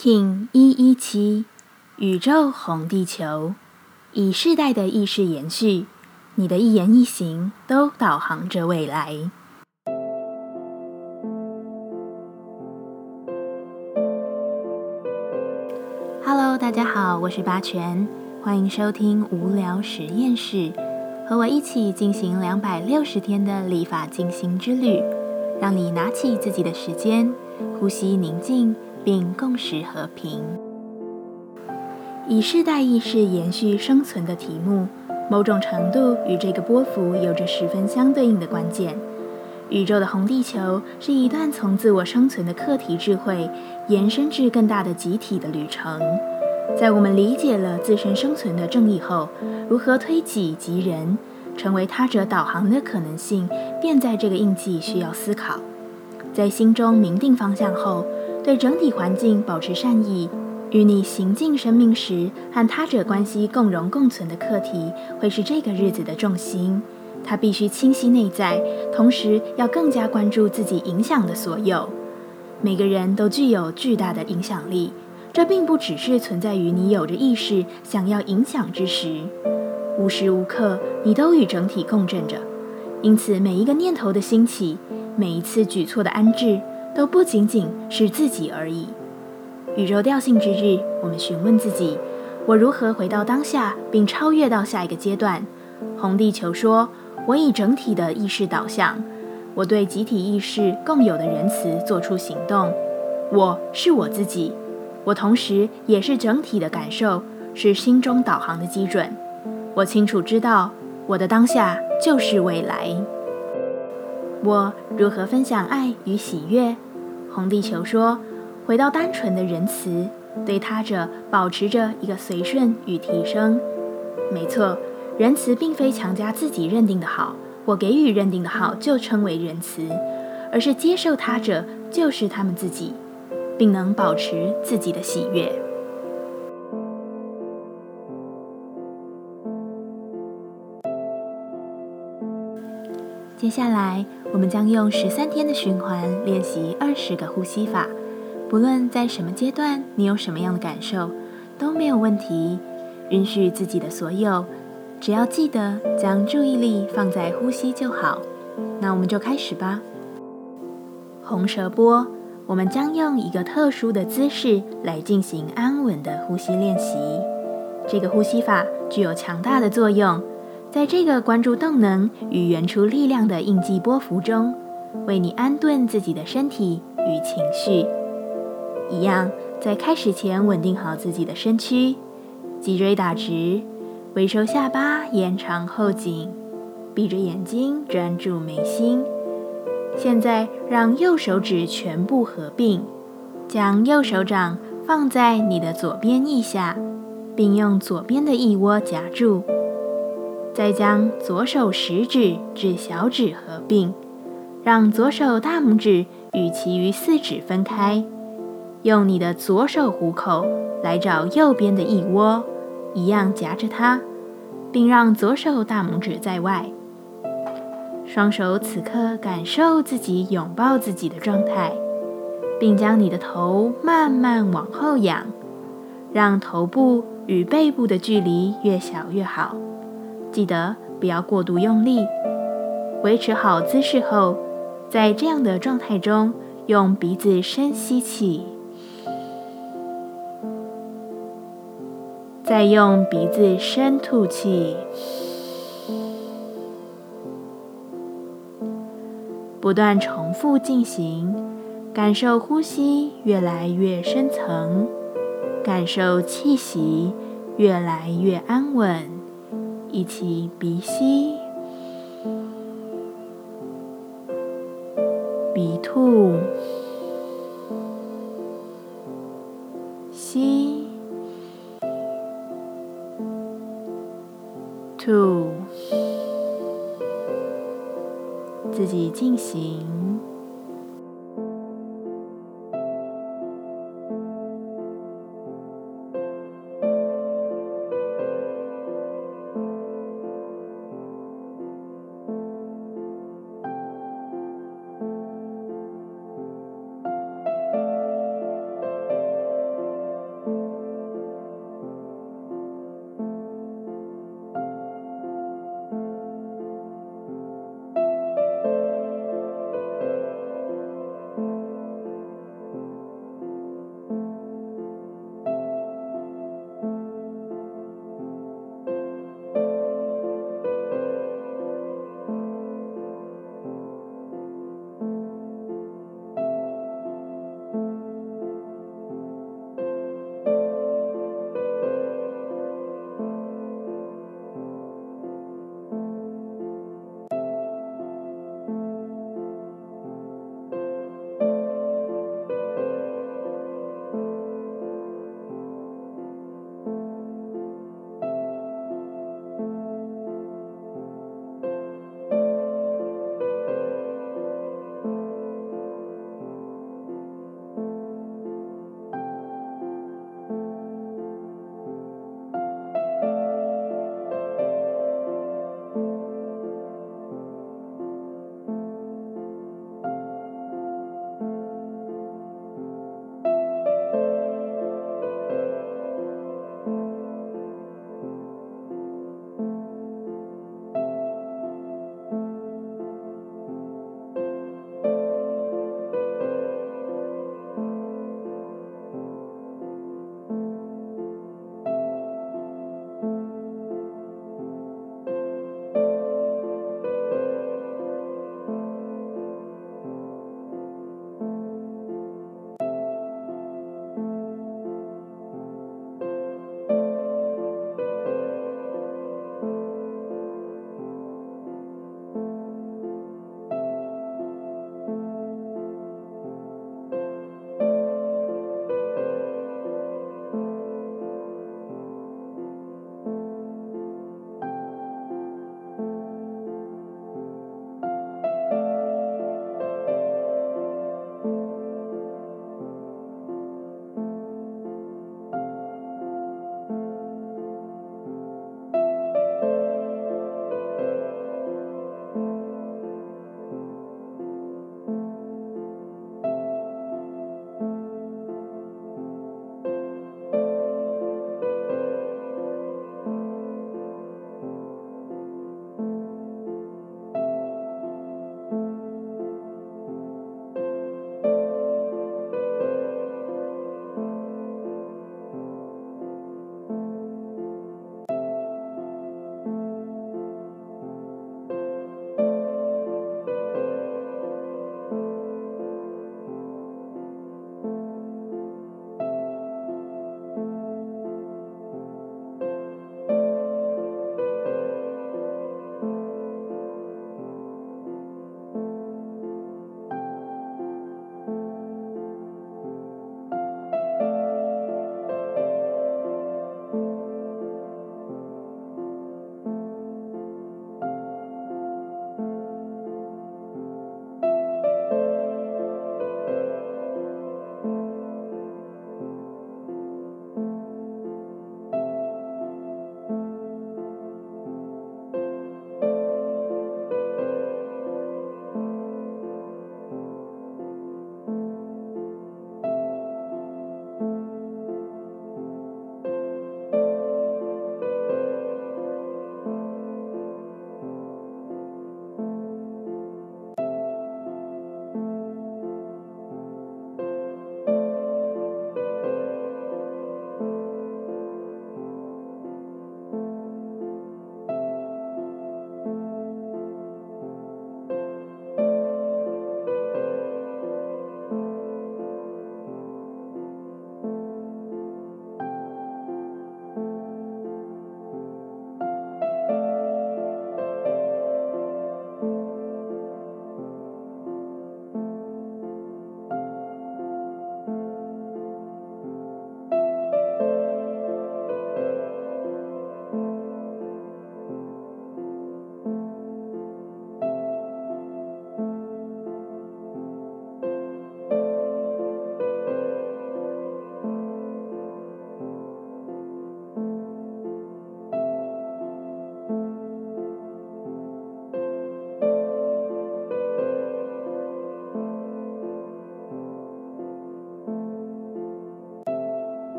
King 一一七，宇宙红地球，以世代的意识延续，你的一言一行都导航着未来。Hello，大家好，我是八全，欢迎收听无聊实验室，和我一起进行两百六十天的立法进行之旅，让你拿起自己的时间，呼吸宁静。并共识和平。以世代意识延续生存的题目，某种程度与这个波幅有着十分相对应的关键。宇宙的红地球是一段从自我生存的课题智慧延伸至更大的集体的旅程。在我们理解了自身生存的正义后，如何推己及人，成为他者导航的可能性，便在这个印记需要思考。在心中明定方向后。对整体环境保持善意，与你行进生命时和他者关系共荣共存的课题，会是这个日子的重心。它必须清晰内在，同时要更加关注自己影响的所有。每个人都具有巨大的影响力，这并不只是存在于你有着意识想要影响之时，无时无刻你都与整体共振着。因此，每一个念头的兴起，每一次举措的安置。都不仅仅是自己而已。宇宙调性之日，我们询问自己：我如何回到当下，并超越到下一个阶段？红地球说：我以整体的意识导向，我对集体意识共有的仁慈做出行动。我是我自己，我同时也是整体的感受，是心中导航的基准。我清楚知道，我的当下就是未来。我如何分享爱与喜悦？从地球说：“回到单纯的仁慈，对他者保持着一个随顺与提升。没错，仁慈并非强加自己认定的好或给予认定的好就称为仁慈，而是接受他者就是他们自己，并能保持自己的喜悦。”接下来，我们将用十三天的循环练习二十个呼吸法。不论在什么阶段，你有什么样的感受，都没有问题。允许自己的所有，只要记得将注意力放在呼吸就好。那我们就开始吧。红舌波，我们将用一个特殊的姿势来进行安稳的呼吸练习。这个呼吸法具有强大的作用。在这个关注动能与原初力量的印记波幅中，为你安顿自己的身体与情绪。一样，在开始前稳定好自己的身躯，脊椎打直，微收下巴，延长后颈，闭着眼睛专注眉心。现在，让右手指全部合并，将右手掌放在你的左边腋下，并用左边的腋窝夹住。再将左手食指至小指合并，让左手大拇指与其余四指分开。用你的左手虎口来找右边的腋窝，一样夹着它，并让左手大拇指在外。双手此刻感受自己拥抱自己的状态，并将你的头慢慢往后仰，让头部与背部的距离越小越好。记得不要过度用力，维持好姿势后，在这样的状态中，用鼻子深吸气，再用鼻子深吐气，不断重复进行，感受呼吸越来越深层，感受气息越来越安稳。一起鼻吸，鼻吐，吸，吐，自己进行。